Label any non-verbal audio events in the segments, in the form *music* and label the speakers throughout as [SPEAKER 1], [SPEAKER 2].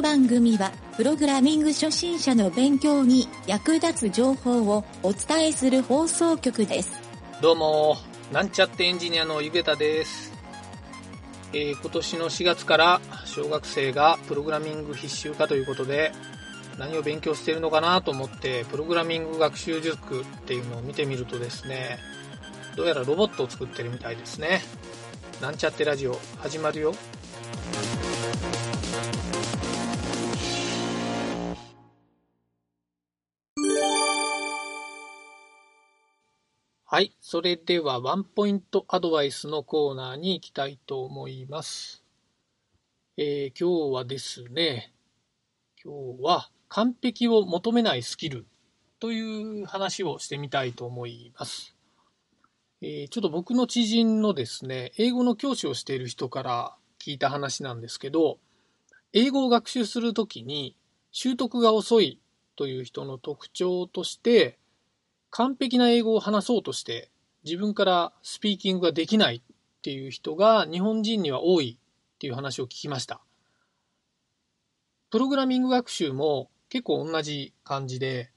[SPEAKER 1] の番組は、プログラミング初心者の勉強に役立つ情報をお伝えする放送局です。
[SPEAKER 2] どうも、なんちゃってエンジニアのゆげたです。えー今年の4月から小学生がプログラミング必修化ということで、何を勉強しているのかなと思って、プログラミング学習塾っていうのを見てみるとですね、どうやらロボットを作ってるみたいですね。なんちゃってラジオ始まるよ。はい。それでは、ワンポイントアドバイスのコーナーに行きたいと思います。えー今日はですね、今日は完璧を求めないスキルという話をしてみたいと思います。えーちょっと僕の知人のですね、英語の教師をしている人から聞いた話なんですけど、英語を学習するときに習得が遅いという人の特徴として、完璧な英語を話そうとして自分からスピーキングができないっていう人が日本人には多いっていう話を聞きました。プログラミング学習も結構同じ感じで、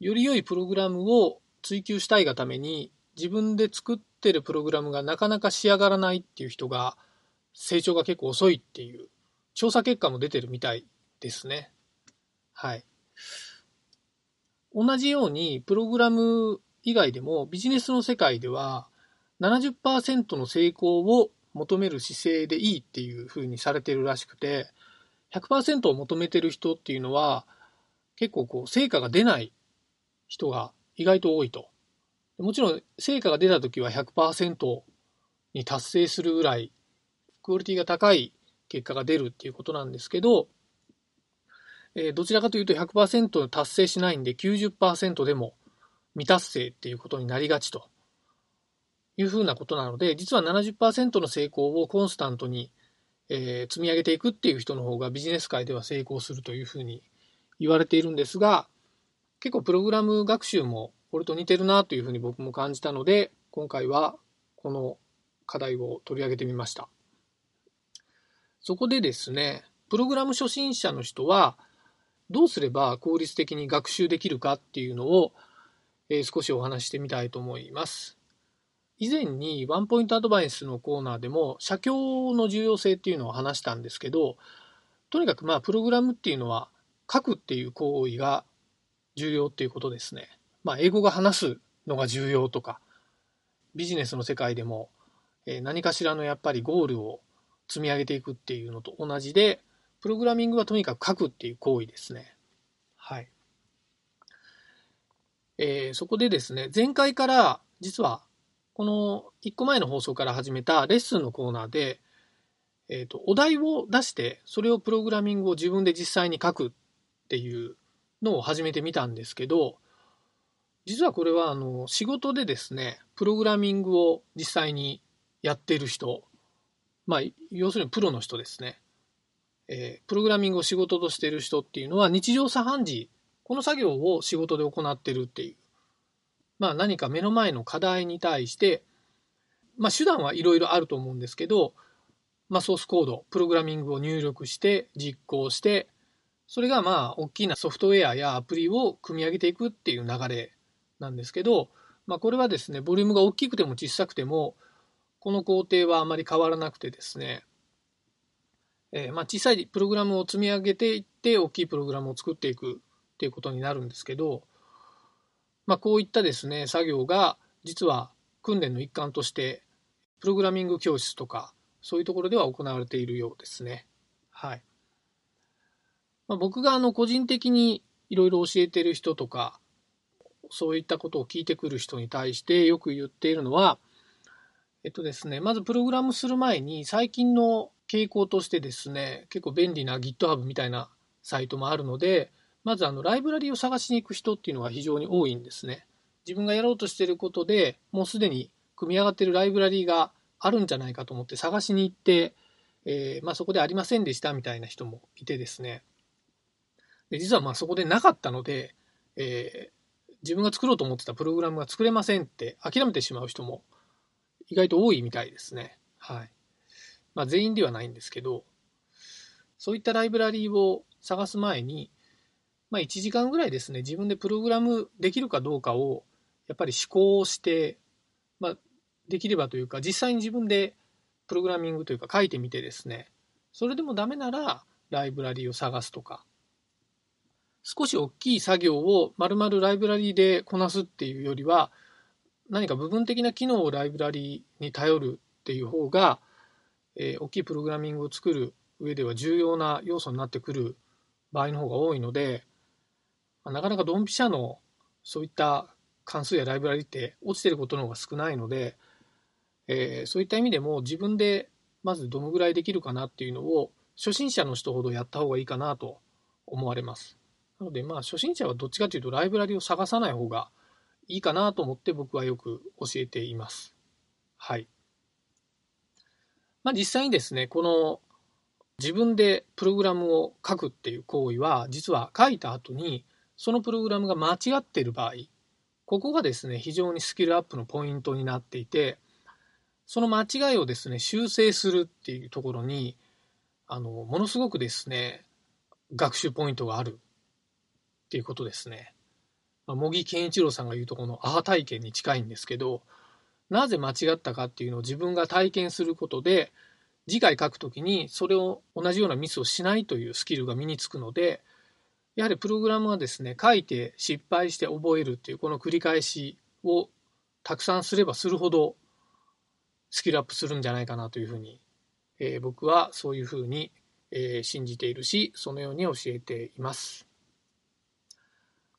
[SPEAKER 2] より良いプログラムを追求したいがために自分で作ってるプログラムがなかなか仕上がらないっていう人が成長が結構遅いっていう調査結果も出てるみたいですね。はい。同じようにプログラム以外でもビジネスの世界では70%の成功を求める姿勢でいいっていう風にされてるらしくて100%を求めてる人っていうのは結構こう成果が出ない人が意外と多いと。もちろん成果が出た時は100%に達成するぐらいクオリティが高い結果が出るっていうことなんですけど、えーどちらかというと100%達成しないんで90%でも未達成っていうことになりがちというふうなことなので、実は70%の成功をコンスタントに、えー積み上げていくっていう人の方がビジネス界では成功するというふうに言われているんですが、結構プログラム学習もこれと似てるなというふうに僕も感じたので、今回はこの課題を取り上げてみました。そこでですね、プログラム初心者の人は、どうすれば効率的に学習できるかっていうのを、えー少しお話してみたいと思います。以前にワンポイントアドバイスのコーナーでも写経の重要性っていうのを話したんですけど、とにかくまあプログラムっていうのは書くっていう行為が重要っていうことですね。まあ英語が話すのが重要とか、ビジネスの世界でも何かしらのやっぱりゴールを積み上げていくっていうのと同じで、プログラミングはとにかく書くっていう行為ですね。はい。えーそこでですね、前回から実はこの1個前の放送から始めたレッスンのコーナーで、えーと、お題を出して、それをプログラミングを自分で実際に書くっていうのを始めてみたんですけど、実はこれはあの仕事でですね、プログラミングを実際にやってる人、まあ、要するにプロの人ですね。えープログラミングを仕事としてる人っていうのは日常茶飯事、この作業を仕事で行ってるっていう。まあ何か目の前の課題に対して、まあ手段はいろいろあると思うんですけど、まあソースコード、プログラミングを入力して実行して、それがまあ大きなソフトウェアやアプリを組み上げていくっていう流れなんですけど、まあこれはですね、ボリュームが大きくても小さくても、この工程はあまり変わらなくてですね、えーまあ、小さいプログラムを積み上げていって大きいプログラムを作っていくっていうことになるんですけど、まあ、こういったですね作業が実は訓練の一環としてプログラミング教室とかそういうところでは行われているようですね。はいまあ、僕があの個人的にいろいろ教えてる人とかそういったことを聞いてくる人に対してよく言っているのはえっとですね、まずプログラムする前に最近の傾向としてですね、結構便利な GitHub みたいなサイトもあるので、まずあのライブラリを探しに行く人っていうのが非常に多いんですね。自分がやろうとしてることでもうすでに組み上がってるライブラリがあるんじゃないかと思って探しに行って、えーまあ、そこでありませんでしたみたいな人もいてですね。で実はまあそこでなかったので、えー自分が作ろうと思ってたプログラムが作れませんって諦めてしまう人も意外と多いみたいですね。はい。まあ全員ではないんですけど、そういったライブラリーを探す前に、まあ、1時間ぐらいですね、自分でプログラムできるかどうかを、やっぱり思考して、まあ、できればというか、実際に自分でプログラミングというか書いてみてですね、それでもダメなら、ライブラリーを探すとか、少し大きい作業を丸々ライブラリーでこなすっていうよりは、何か部分的な機能をライブラリーに頼るっていう方が、えー、大きいプログラミングを作る上では重要な要素になってくる場合の方が多いので、まなかなかドンピシャのそういった関数やライブラリって落ちてることの方が少ないので、えー、そういった意味でも自分でまずどのぐらいできるかなっていうのを初心者の人ほどやった方がいいかなと思われます。なのでまあ初心者はどっちかというとライブラリを探さない方がいいかなと思って僕はよく教えています。はい。まあ実際にですね、この自分でプログラムを書くっていう行為は実は書いた後にそのプログラムが間違っている場合、ここがですね、非常にスキルアップのポイントになっていて、その間違いをですね、修正するっていうところに、あの、ものすごくですね、学習ポイントがあるっていうことですね。茂木健一郎さんが言うとこのアハ体験に近いんですけど、なぜ間違ったかっていうのを自分が体験することで、次回書くときにそれを同じようなミスをしないというスキルが身につくので、やはりプログラムはですね、書いて失敗して覚えるっていうこの繰り返しをたくさんすればするほどスキルアップするんじゃないかなというふうに、えー、僕はそういうふうに、えー、信じているし、そのように教えています。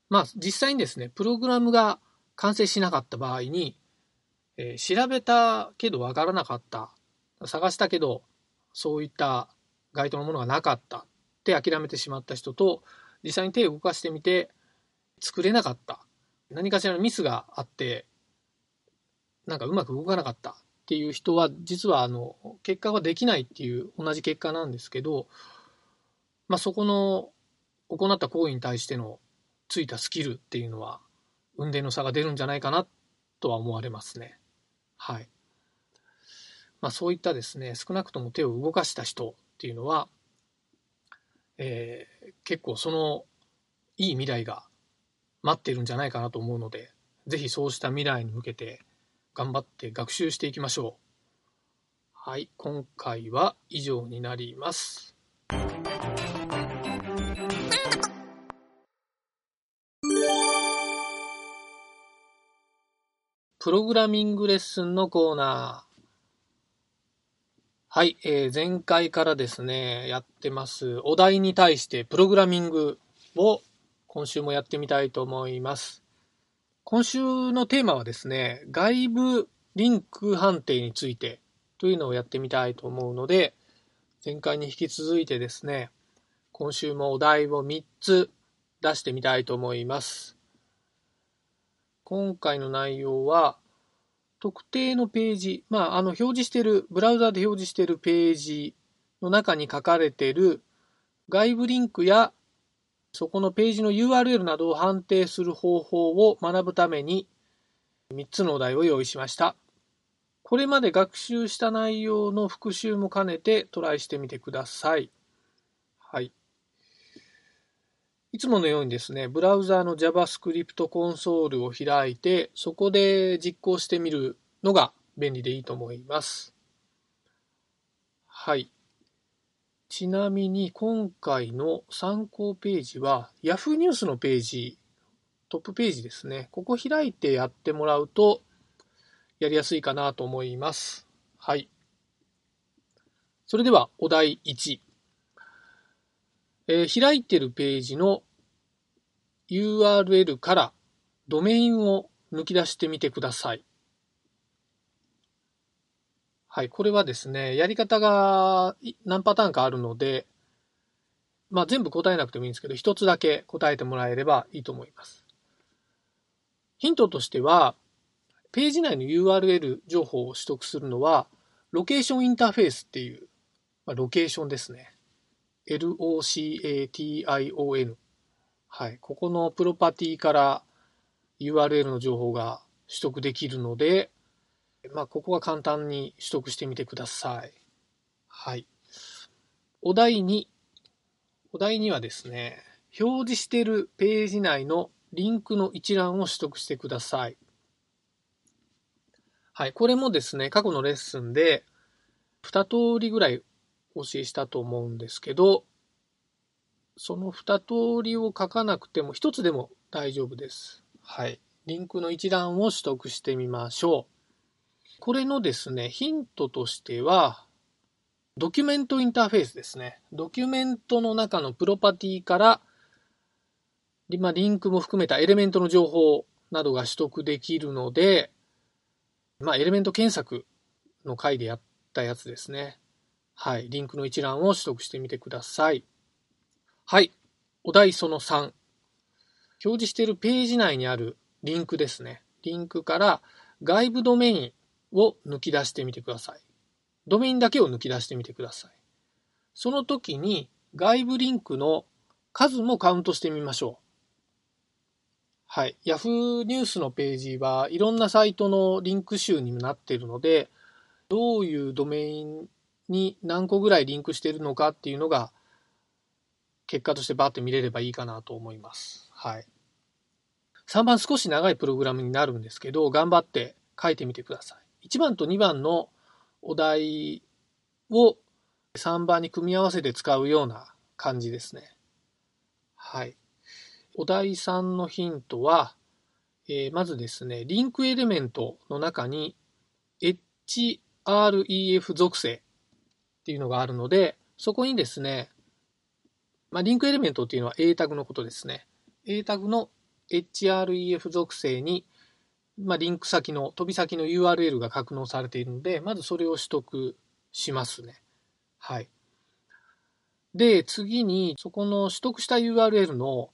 [SPEAKER 2] まあ実際にですね、プログラムが完成しなかった場合に、えー、調べたけどわからなかった、探したけどそういった該当のものがなかったって諦めてしまった人と、実際に手を動かしてみて作れなかった。何かしらのミスがあって、なんかうまく動かなかったっていう人は、実はあの、結果ができないっていう同じ結果なんですけど、まあ、そこの行った行為に対してのついたスキルっていうのは、運転の差が出るんじゃないかなとは思われますね。はい。まあ、そういったですね、少なくとも手を動かした人っていうのは、えー、結構そのいい未来が待っているんじゃないかなと思うので、ぜひそうした未来に向けて頑張って学習していきましょう。はい、今回は以上になります。プログラミングレッスンのコーナー。はい、えー、前回からですね、やってます。お題に対してプログラミングを今週もやってみたいと思います。今週のテーマはですね、外部リンク判定についてというのをやってみたいと思うので、前回に引き続いてですね、今週もお題を3つ出してみたいと思います。今回の内容は、特定のページ、まあ、あの表示している、ブラウザで表示しているページの中に書かれている外部リンクやそこのページの URL などを判定する方法を学ぶために3つのお題を用意しました。これまで学習した内容の復習も兼ねてトライしてみてください。はい。いつものようにですね、ブラウザーの JavaScript コンソールを開いて、そこで実行してみるのが便利でいいと思います。はい。ちなみに今回の参考ページは Yahoo ニュースのページ、トップページですね。ここ開いてやってもらうとやりやすいかなと思います。はい。それではお題1。えー、開いてるページの URL からドメインを抜き出してみてください。はい、これはですね、やり方が何パターンかあるので、まあ全部答えなくてもいいんですけど、一つだけ答えてもらえればいいと思います。ヒントとしては、ページ内の URL 情報を取得するのは、ロケーションインターフェースっていう、まあ、ロケーションですね。LOCATION。はい。ここのプロパティから URL の情報が取得できるので、まあ、ここは簡単に取得してみてください。はい。お題2。お題にはですね、表示しているページ内のリンクの一覧を取得してください。はい、これもですね、過去のレッスンで2通りぐらいお教えしたと思うんですけど、その2通りを書かなくても1つでも大丈夫です。はい。リンクの一覧を取得してみましょう。これのですね、ヒントとしては、ドキュメントインターフェースですね。ドキュメントの中のプロパティから、まあ、リンクも含めたエレメントの情報などが取得できるので、まあ、エレメント検索の回でやったやつですね。はい。リンクの一覧を取得してみてください。はい。お題その3。表示しているページ内にあるリンクですね。リンクから外部ドメインを抜き出してみてください。ドメインだけを抜き出してみてください。その時に外部リンクの数もカウントしてみましょう。はい。Yahoo ニュースのページはいろんなサイトのリンク集にもなっているので、どういうドメインに何個ぐらいリンクしているのかっていうのが結果としてバーって見れればいいかなと思います。はい。3番少し長いプログラムになるんですけど、頑張って書いてみてください。1番と2番のお題を3番に組み合わせて使うような感じですね。はい。お題3のヒントは、えー、まずですね、リンクエレメントの中に href 属性っていうのがあるので、そこにですね、まあ、リンクエレメントっていうのは A タグのことですね。A タグの href 属性にまあ、リンク先の、飛び先の URL が格納されているので、まずそれを取得しますね。はい。で、次に、そこの取得した URL の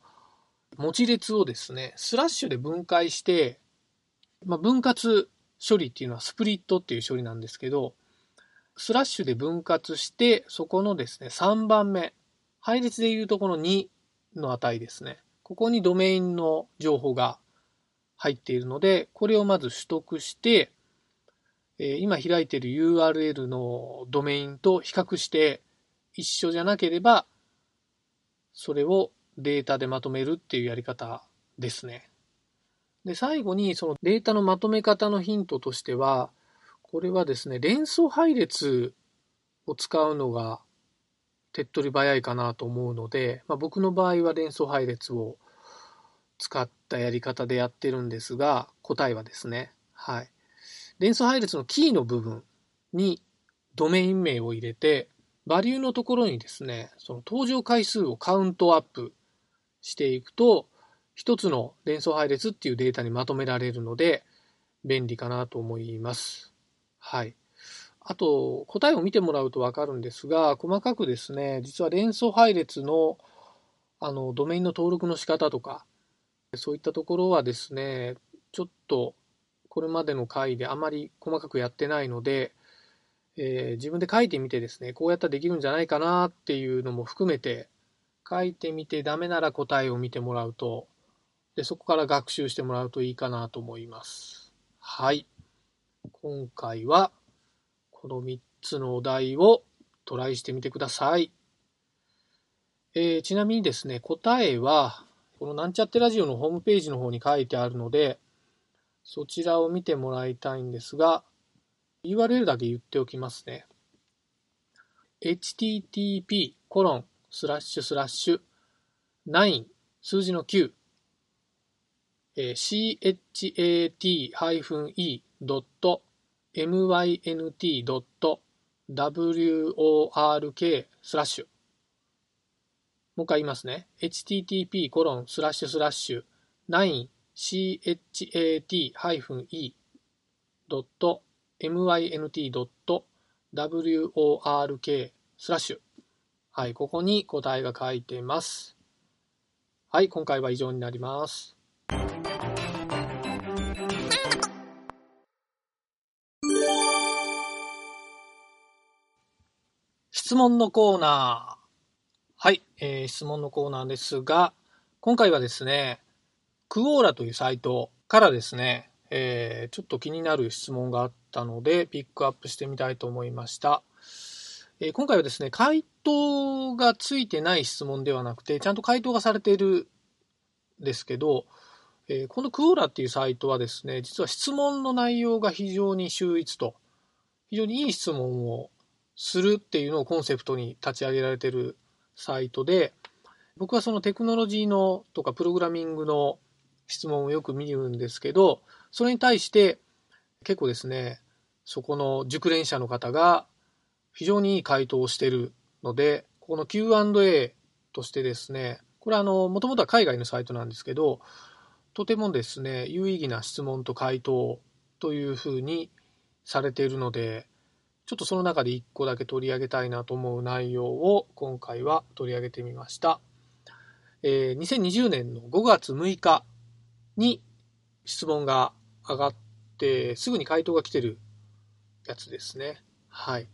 [SPEAKER 2] 文字列をですね、スラッシュで分解して、まあ、分割処理っていうのはスプリットっていう処理なんですけど、スラッシュで分割して、そこのですね、3番目、配列でいうとこの2の値ですね。ここにドメインの情報が入っているので、これをまず取得して、え今開いている URL のドメインと比較して一緒じゃなければ、それをデータでまとめるっていうやり方ですね。で、最後にそのデータのまとめ方のヒントとしては、これはですね、連想配列を使うのが手っ取り早いかなと思うので、まあ、僕の場合は連想配列を使ったやり方でやってるんですが、答えはですね、はい。連想配列のキーの部分にドメイン名を入れて、バリューのところにですね、その登場回数をカウントアップしていくと、一つの連想配列っていうデータにまとめられるので、便利かなと思います。はい。あと、答えを見てもらうとわかるんですが、細かくですね、実は連想配列のあのドメインの登録の仕方とか、そういったところはですね、ちょっとこれまでの回であまり細かくやってないので、えー、自分で書いてみてですね、こうやったらできるんじゃないかなっていうのも含めて、書いてみてダメなら答えを見てもらうと、でそこから学習してもらうといいかなと思います。はい。今回はこの3つのお題をトライしてみてください。えー、ちなみにですね、答えはこのなんちゃってラジオのホームページの方に書いてあるので、そちらを見てもらいたいんですが、URL だけ言っておきますね。http コロンスラッシュスラッシュ9数字の9 chat-e-mynt.work スラッシュもう一回言いますね。http コロンスラッシュスラッシュ 9chat-e-mynt.work スラッシュ。はい、ここに答えが書いてます。はい、今回は以上になります。質問のコーナー。はい、えー、質問のコーナーですが、今回はですね、クオーラというサイトからですね、えー、ちょっと気になる質問があったので、ピックアップしてみたいと思いました。えー、今回はですね、回答がついてない質問ではなくて、ちゃんと回答がされているんですけど、えー、このクオーラっていうサイトはですね、実は質問の内容が非常に秀逸と、非常にいい質問をするっていうのをコンセプトに立ち上げられてるサイトで、僕はそのテクノロジーのとかプログラミングの質問をよく見るんですけど、それに対して結構ですね、そこの熟練者の方が非常にいい回答をしてるので、この Q&A としてですね、これあの、もともとは海外のサイトなんですけど、とてもですね、有意義な質問と回答というふうにされているので、ちょっとその中で1個だけ取り上げたいなと思う内容を今回は取り上げてみました。えー、2020年の5月6日に質問が上がってすぐに回答が来てるやつですね。はい。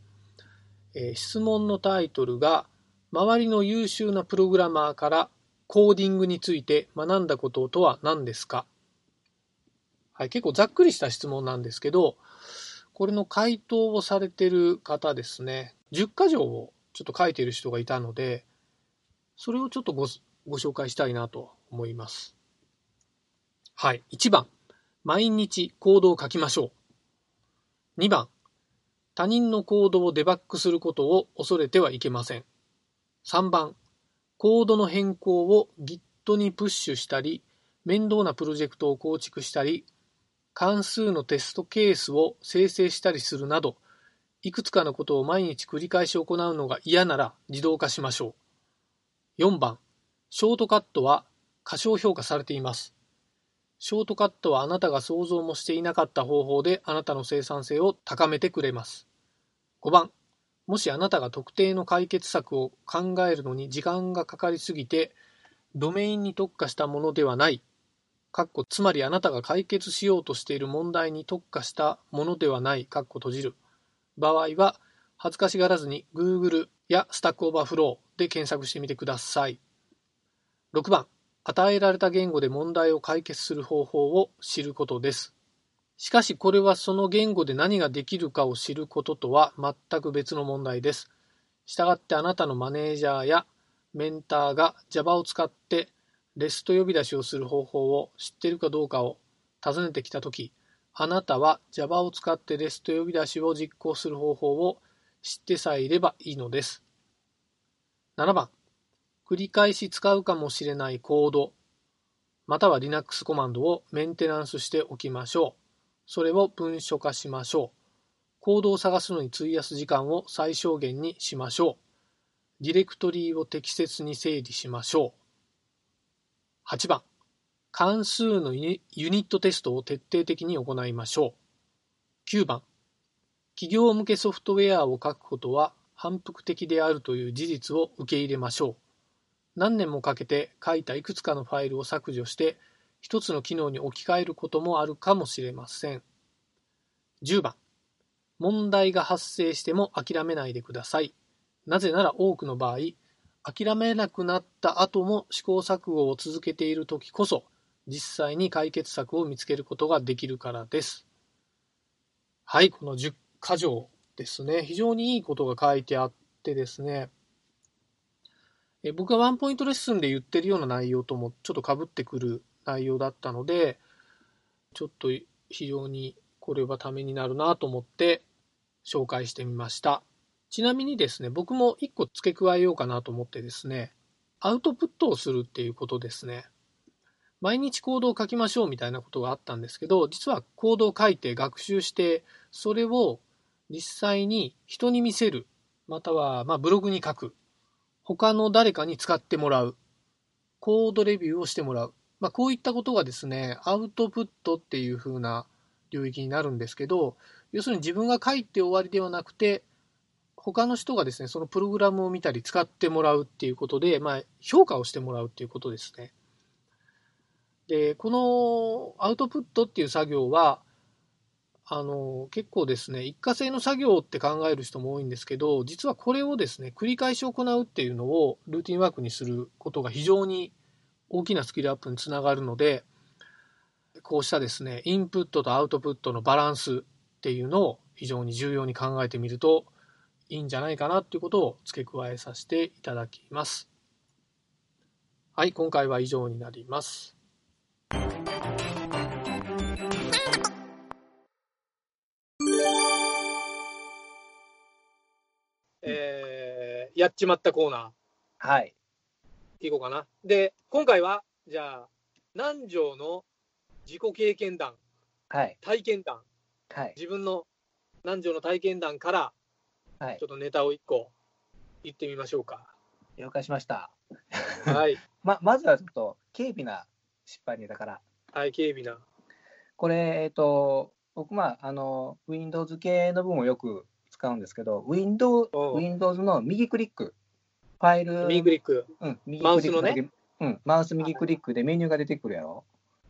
[SPEAKER 2] えー、質問のタイトルが周りの優秀なプログラマーからコーディングについて学んだこととは何ですか？はい、結構ざっくりした質問なんですけど、これの回答をされてる方ですね、10箇条をちょっと書いている人がいたので、それをちょっとごご紹介したいなと思います。はい。1番、毎日コードを書きましょう。2番、他人のコードをデバッグすることを恐れてはいけません。3番、コードの変更を Git にプッシュしたり、面倒なプロジェクトを構築したり、関数のテストケースを生成したりするなど、いくつかのことを毎日繰り返し行うのが嫌なら自動化しましょう。4番、ショートカットは過小評価されています。ショートカットはあなたが想像もしていなかった方法であなたの生産性を高めてくれます。5番、もしあなたが特定の解決策を考えるのに時間がかかりすぎて、ドメインに特化したものではない、つまりあなたが解決しようとしている問題に特化したものではない、かっこ閉じる場合は、恥ずかしがらずに Google や Stack Overflow で検索してみてください。6番、与えられた言語で問題を解決する方法を知ることです。しかしこれはその言語で何ができるかを知ることとは全く別の問題です。したがってあなたのマネージャーやメンターが Java を使ってレスト呼び出しをする方法を知っているかどうかを尋ねてきたとき、あなたは Java を使ってレスト呼び出しを実行する方法を知ってさえいればいいのです。7番、繰り返し使うかもしれないコード、または Linux コマンドをメンテナンスしておきましょう。それを文書化しましょう。コードを探すのに費やす時間を最小限にしましょう。ディレクトリーを適切に整理しましょう。8番、関数のユニットテストを徹底的に行いましょう。9番、企業向けソフトウェアを書くことは反復的であるという事実を受け入れましょう。何年もかけて書いたいくつかのファイルを削除して一つの機能に置き換えることもあるかもしれません。10番問題が発生しても諦めないでください。なぜなら多くの場合、諦めなくなった後も試行錯誤を続けている時こそ、実際に解決策を見つけることができるからです。はい、この10箇条ですね。非常にいいことが書いてあってですね、え僕がワンポイントレッスンで言ってるような内容ともちょっとかぶってくる内容だったので、ちょっと非常にこれはためになるなと思って紹介してみました。ちなみにですね、僕も1個付け加えようかなと思ってですね、アウトプットをするっていうことですね。毎日コードを書きましょうみたいなことがあったんですけど、実はコードを書いて学習して、それを実際に人に見せる、またはまブログに書く他の誰かに使ってもらう、コードレビューをしてもらう、まあ、こういったことがですね、アウトプットっていう風な領域になるんですけど、要するに自分が書いて終わりではなくて、他の人がですね、そのプログラムを見たり使ってもらうっていうことで、まあ、評価をしてもらうっていうことですね。で、このアウトプットっていう作業は、あの、結構ですね、一過性の作業って考える人も多いんですけど、実はこれをですね、繰り返し行うっていうのをルーティンワークにすることが非常に大きなスキルアップにつながるので、こうしたですね、インプットとアウトプットのバランスっていうのを非常に重要に考えてみると
[SPEAKER 3] いいんじゃないかなっていうことを付け加えさせていただきます。はい、今回は以上になります。えー、やっちまったコーナー。
[SPEAKER 4] はい。
[SPEAKER 3] いこうかな。で、今回は、じゃあ、南條の自己経験談、
[SPEAKER 4] はい。
[SPEAKER 3] 体験談、
[SPEAKER 4] はい。
[SPEAKER 3] 自分の南條の体験談から、
[SPEAKER 4] はい
[SPEAKER 3] ちょ。っとネタを一個言ってみましょうか。
[SPEAKER 4] 了解しました。
[SPEAKER 3] はい。*laughs*
[SPEAKER 4] ま、まずはちょっと、軽微な失敗ネタから。
[SPEAKER 3] はい、警備な。
[SPEAKER 4] これ、えっ、と、僕、まあ、あの、Windows 系の部分をよく使うんですけど、Windows, Windows の右クリック、ファイル、
[SPEAKER 3] 右クリック。
[SPEAKER 4] うん、右
[SPEAKER 3] マウスのね？
[SPEAKER 4] うん、マウス右クリックでメニューが出てくるやろ。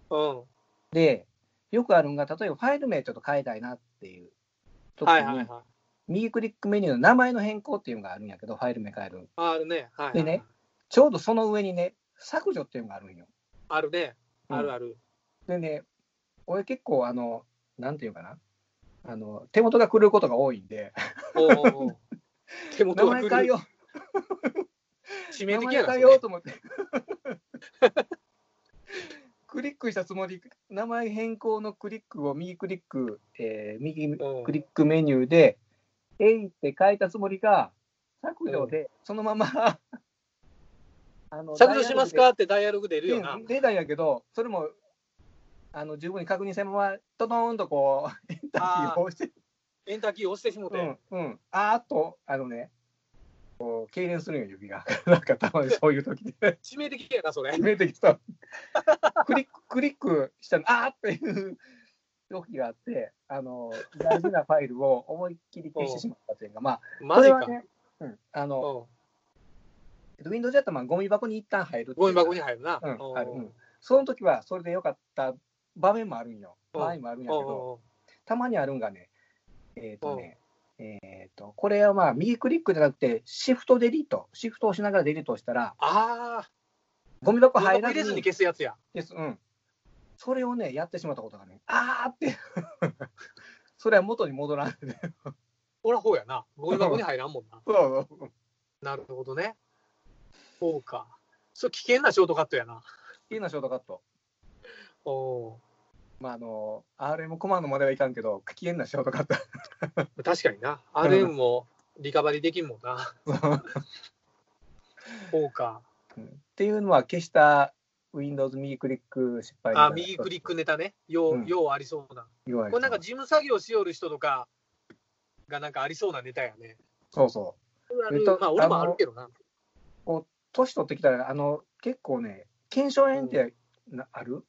[SPEAKER 3] うん。
[SPEAKER 4] で、よくあるのが、例えばファイル名ちょっと変えたいなっていう時に、
[SPEAKER 3] はいはいはい。
[SPEAKER 4] 右クリックメニューの名前の変更っていうのがあるんやけど、ファイル名変える。
[SPEAKER 3] あるね。はい、はい。
[SPEAKER 4] でね。ちょうどその上にね、削除っていうのがあるんよ。
[SPEAKER 3] あるね。
[SPEAKER 4] うん
[SPEAKER 3] あるある。
[SPEAKER 4] でね、俺結構、あの、なんていうかな、あの手元が狂うことが多いんで、
[SPEAKER 3] おう *laughs* 手元
[SPEAKER 4] 名
[SPEAKER 3] が来る。
[SPEAKER 4] 前変えよ
[SPEAKER 3] 致
[SPEAKER 4] う、名前
[SPEAKER 3] 命的やな。
[SPEAKER 4] 変えようと思って。*laughs* クリックしたつもり、名前変更のクリックを右クリック、えー右
[SPEAKER 3] うん
[SPEAKER 4] クリックメニューで、えいって変えたつもりが、削除で、そのまま、*laughs* あの
[SPEAKER 3] 削除しますか？ってダイアログ出るよな
[SPEAKER 4] うん。出たんやけど、それもあの十分に確認したまま、トトーンとこう、*laughs* エンターキーを押して、
[SPEAKER 3] エンターキー押してしもて。
[SPEAKER 4] うん、うん、あーっと、あのね、こう、痙攣するんよ、指が。*laughs* なんかたまにそういう時で、
[SPEAKER 3] 致命的やな、それ。
[SPEAKER 4] 決めてきた。クリック、クリックしたの、あーっていう時があって、あの、大事なファイルを思いっきり消してしまったというのが、*laughs* まあ、
[SPEAKER 3] マジか。
[SPEAKER 4] ね、うん、あの、
[SPEAKER 3] うん。
[SPEAKER 4] Windows だったらまあゴミ箱に一旦入る
[SPEAKER 3] ゴミ箱に入るな。
[SPEAKER 4] うん
[SPEAKER 3] うん
[SPEAKER 4] あるうんその時はそれでよかった場面もあるんよ。
[SPEAKER 3] うん
[SPEAKER 4] 場合もあるんやけ
[SPEAKER 3] うん
[SPEAKER 4] ど、たまにあるんがね、えっ、とね、えっ、と、これはまあ右クリックじゃなくて、シフトデリート、シフトを押しながらデリートをしたら、
[SPEAKER 3] あ
[SPEAKER 4] ゴミ箱
[SPEAKER 3] あ、ゴミ箱入れずに消すやつや。
[SPEAKER 4] です。うん。それをね、やってしまったことがね、あーって、*laughs* それは元に戻らんで。
[SPEAKER 3] ほら、ほうやな。ゴミ箱に入らんもんな。*laughs*
[SPEAKER 4] そうそう。
[SPEAKER 3] なるほどね。そうか。それ危険なショートカットやな。
[SPEAKER 4] いいな、ショートカット。
[SPEAKER 3] おお
[SPEAKER 4] まあ、あの、RM コマンドまではいかんけど、危険なショートカット。
[SPEAKER 3] ー。*laughs* 確かにな。RM もリカバリーできんもんな。そうか。
[SPEAKER 4] うんっていうのは消した Windows 右クリック失敗
[SPEAKER 3] あ、右クリックネタね。よう、
[SPEAKER 4] うん
[SPEAKER 3] ようありそうな。これなんか事務作業しよる人とかがなんかありそうなネタやね。
[SPEAKER 4] そうそう。えっと
[SPEAKER 3] まあ、俺もあるけどな。
[SPEAKER 4] 年取ってきたら、あの、結構ね、腱鞘炎ってなある？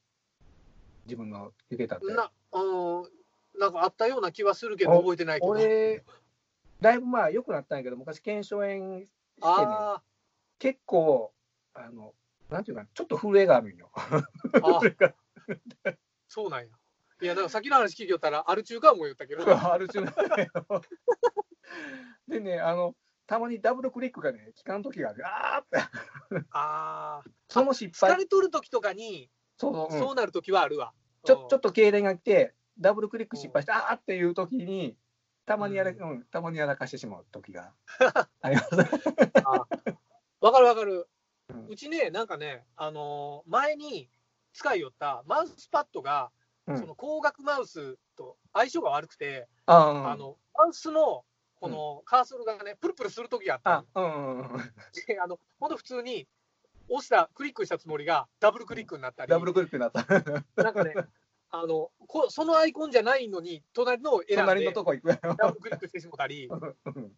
[SPEAKER 4] 自分の受けたって。
[SPEAKER 3] な、うん、なんかあったような気はするけど、
[SPEAKER 4] お
[SPEAKER 3] 覚えてないけど。
[SPEAKER 4] 俺、だいぶまあ良くなったんやけど、昔腱鞘炎してね、
[SPEAKER 3] あ
[SPEAKER 4] 結構、あの、なんていうかな、ちょっと震えがあるんよ。
[SPEAKER 3] ーあー、そうなんや。いや、なんか先の話聞きよったら、アル中かも言ったけど。*laughs*
[SPEAKER 4] ある中でね、あの、たまにダブルクリックがね、効かん時がある。あーって、
[SPEAKER 3] ああ、
[SPEAKER 4] その失敗、
[SPEAKER 3] 疲れとる時とかに、
[SPEAKER 4] そうそう、うん
[SPEAKER 3] そうなる時はあるわ。
[SPEAKER 4] ちょちょっ
[SPEAKER 3] と。
[SPEAKER 4] と痙攣が来て、ダブルクリック失敗して、あーっていう時に、たまにやら、
[SPEAKER 3] う
[SPEAKER 4] うん、たまにやらかしてしまう時が *laughs* あります。
[SPEAKER 3] わかるわかる
[SPEAKER 4] うん。
[SPEAKER 3] うちね、なんかね、あのー前に使いよったマウスパッドが、
[SPEAKER 4] うん。
[SPEAKER 3] その光学マウスと相性が悪くて、
[SPEAKER 4] あ
[SPEAKER 3] あの、マウスの、このカーソルがね、プルプルする時があった
[SPEAKER 4] あ
[SPEAKER 3] の、
[SPEAKER 4] うんうんうん、
[SPEAKER 3] であの、ほんと普通に、押した、クリックしたつもりが、ダブルクリックになったり、
[SPEAKER 4] ダブルクリックになった。
[SPEAKER 3] なんかね、あのこ、そのアイコンじゃないのに、隣のを選ん
[SPEAKER 4] 隣の
[SPEAKER 3] で、
[SPEAKER 4] とこ行くやろ。
[SPEAKER 3] ダブルクリックしてしもたり、
[SPEAKER 4] うん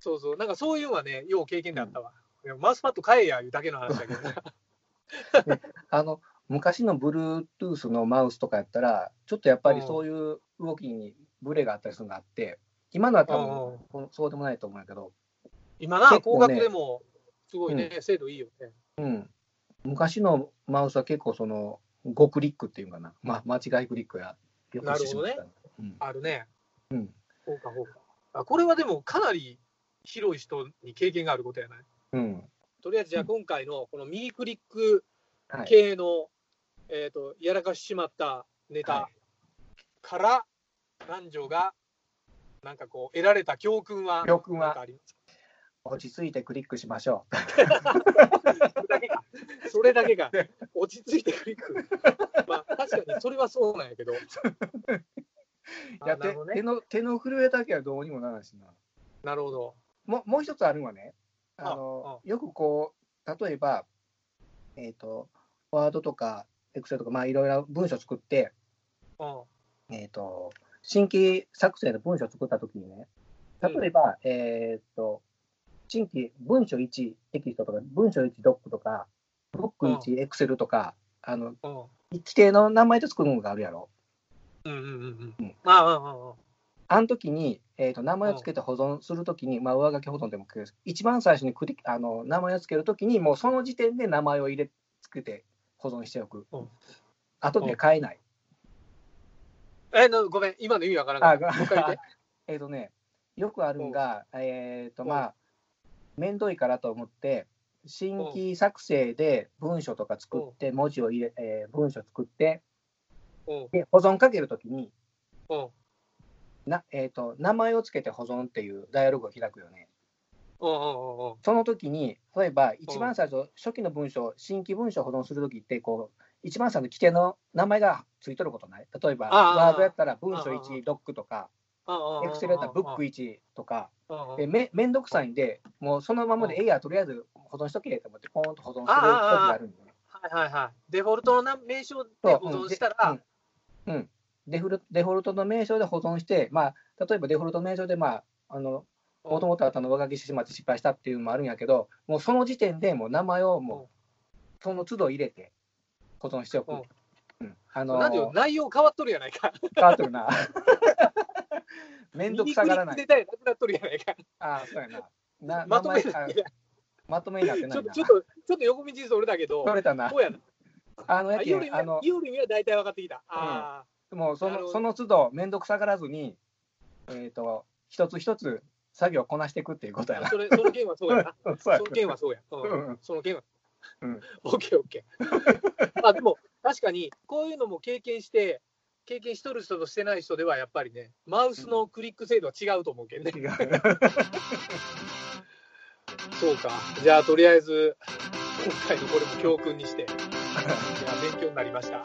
[SPEAKER 3] そうそう、なんかそういうのはね、よう経験であったわ。いやマウスパッド買えやいうだけの話だけど。*laughs*
[SPEAKER 4] あの昔の Bluetooth のマウスとかやったら、ちょっとやっぱりそういう動きにブレがあったりするのがあって、今のは多
[SPEAKER 3] うん
[SPEAKER 4] 分こそうでもないと思うんやけど、
[SPEAKER 3] 今な、
[SPEAKER 4] ね
[SPEAKER 3] 学でも、すごいね、精度いいよね。
[SPEAKER 4] うん、昔のマウスは結構その5クリックっていうかな、まあ、間違いクリックやよくしてしまった。うん
[SPEAKER 3] あるね。
[SPEAKER 4] うん
[SPEAKER 3] そうか、そうか。あこれはでも、かなり広い人に経験があることやない？
[SPEAKER 4] うん
[SPEAKER 3] とりあえず、じゃあ今回のこの右クリック
[SPEAKER 4] はい
[SPEAKER 3] 系の、えっ、と、やらかししまったネタ
[SPEAKER 4] は
[SPEAKER 3] から、南條がなんかこう、得られた教訓は、
[SPEAKER 4] 教訓は
[SPEAKER 3] なんかあります
[SPEAKER 4] 落ち着いてクリックしましょう。*laughs*
[SPEAKER 3] それだけが、落ち着いてクリック。まあ、確かにそれはそうなんやけど。
[SPEAKER 4] いや
[SPEAKER 3] ね。
[SPEAKER 4] 手の手の震えだけはどうにもならないしな。
[SPEAKER 3] なるほど。
[SPEAKER 4] ももう一つあるのはね、あ
[SPEAKER 3] あ
[SPEAKER 4] のよくこう、例えば、えっ、と、ワードとか、エクセルとか、まあいろいろ文章作って、
[SPEAKER 3] うん。
[SPEAKER 4] えっ、と、新規作成の文章を作ったときにね、例えば、えっ、と、新規文書1テキストとか、文書1ドックとか、ブック1エクセルとか、あの、
[SPEAKER 3] うん。
[SPEAKER 4] 規定の名前で作るのがあるやろ。
[SPEAKER 3] うんうんうんう
[SPEAKER 4] うんん。
[SPEAKER 3] ああ、うんうんうん。
[SPEAKER 4] あの時に、えー、と名前をつけて保存するときに、まあ、上書き保存でも一番最初にクリあの名前をつけるときに、もうその時点で名前を入れつけて保存しておく。
[SPEAKER 3] うん。
[SPEAKER 4] 後で変えない。
[SPEAKER 3] えの、ごめん、今の意味わからなった。*laughs*
[SPEAKER 4] えっとね、よくあるんが、えっ、とまあ、面倒いからと思って、新規作成で文書とか作って、文字を入れ、えー文章作って、
[SPEAKER 3] うん。
[SPEAKER 4] で保存かけるときに
[SPEAKER 3] うん
[SPEAKER 4] な、えーと、名前をつけて保存っていうダイアログを開くよね。
[SPEAKER 3] うんうんうんう。ん。
[SPEAKER 4] その時に、例えば一番最初、初期の文章、新規文章を保存するときって、こう、一番最初の規定の名前がついとることない？例えば、ワードやったら文章
[SPEAKER 3] ああ
[SPEAKER 4] 1、ドックとか、
[SPEAKER 3] エ
[SPEAKER 4] エクセルやったらブック1とか、
[SPEAKER 3] うん
[SPEAKER 4] でめめんどくさいんで、もうそのままで、
[SPEAKER 3] うん。
[SPEAKER 4] ええや、とりあえず保存しとけと思って、ポーンと保存する時があるんでね。
[SPEAKER 3] はいはいはい。デフォルトのな名称で保存したら、
[SPEAKER 4] うん。でうんデフルデフォルトの名称で保存して、まあ、例えばデフォルトの名称で、まあ、あのもともとあったのを上書きしてしまって失敗したっていうのもあるんやけど、もうその時点でもう名前をもうその都度入れて保存しておく。
[SPEAKER 3] うん
[SPEAKER 4] うんあの
[SPEAKER 3] なんでよ内容変わっとるやないか。
[SPEAKER 4] 変わってるな。*laughs* めんどくさがらない。
[SPEAKER 3] なくなっとるやないか。
[SPEAKER 4] ああ、そうやな。な
[SPEAKER 3] まとめ
[SPEAKER 4] まとめになってないな。
[SPEAKER 3] ちょっと、ちょっと横道それだけど、
[SPEAKER 4] 取れたな
[SPEAKER 3] こ。うやな。
[SPEAKER 4] あのやけんあの
[SPEAKER 3] よりは大体分かってきた。あ
[SPEAKER 4] もうそ
[SPEAKER 3] なるほど
[SPEAKER 4] のその都度めんどくさがらずに、えっ、と、一つ一つ作業をこなしていくっていうことや
[SPEAKER 3] あ、
[SPEAKER 4] な。
[SPEAKER 3] それ、その件はそうやな。*laughs*
[SPEAKER 4] うんそ
[SPEAKER 3] の件はそうや。う
[SPEAKER 4] うん
[SPEAKER 3] ん、その件は。
[SPEAKER 4] うん
[SPEAKER 3] オッケーオッケー。*laughs* まあでも、確かに、こういうのも経験して、経験しとる人としてない人では、やっぱりね、マウスのクリック精度は違うと思うけどね。*laughs* そうか。じゃあ、とりあえず、今回のこれも教訓にして、いや、勉強になりました。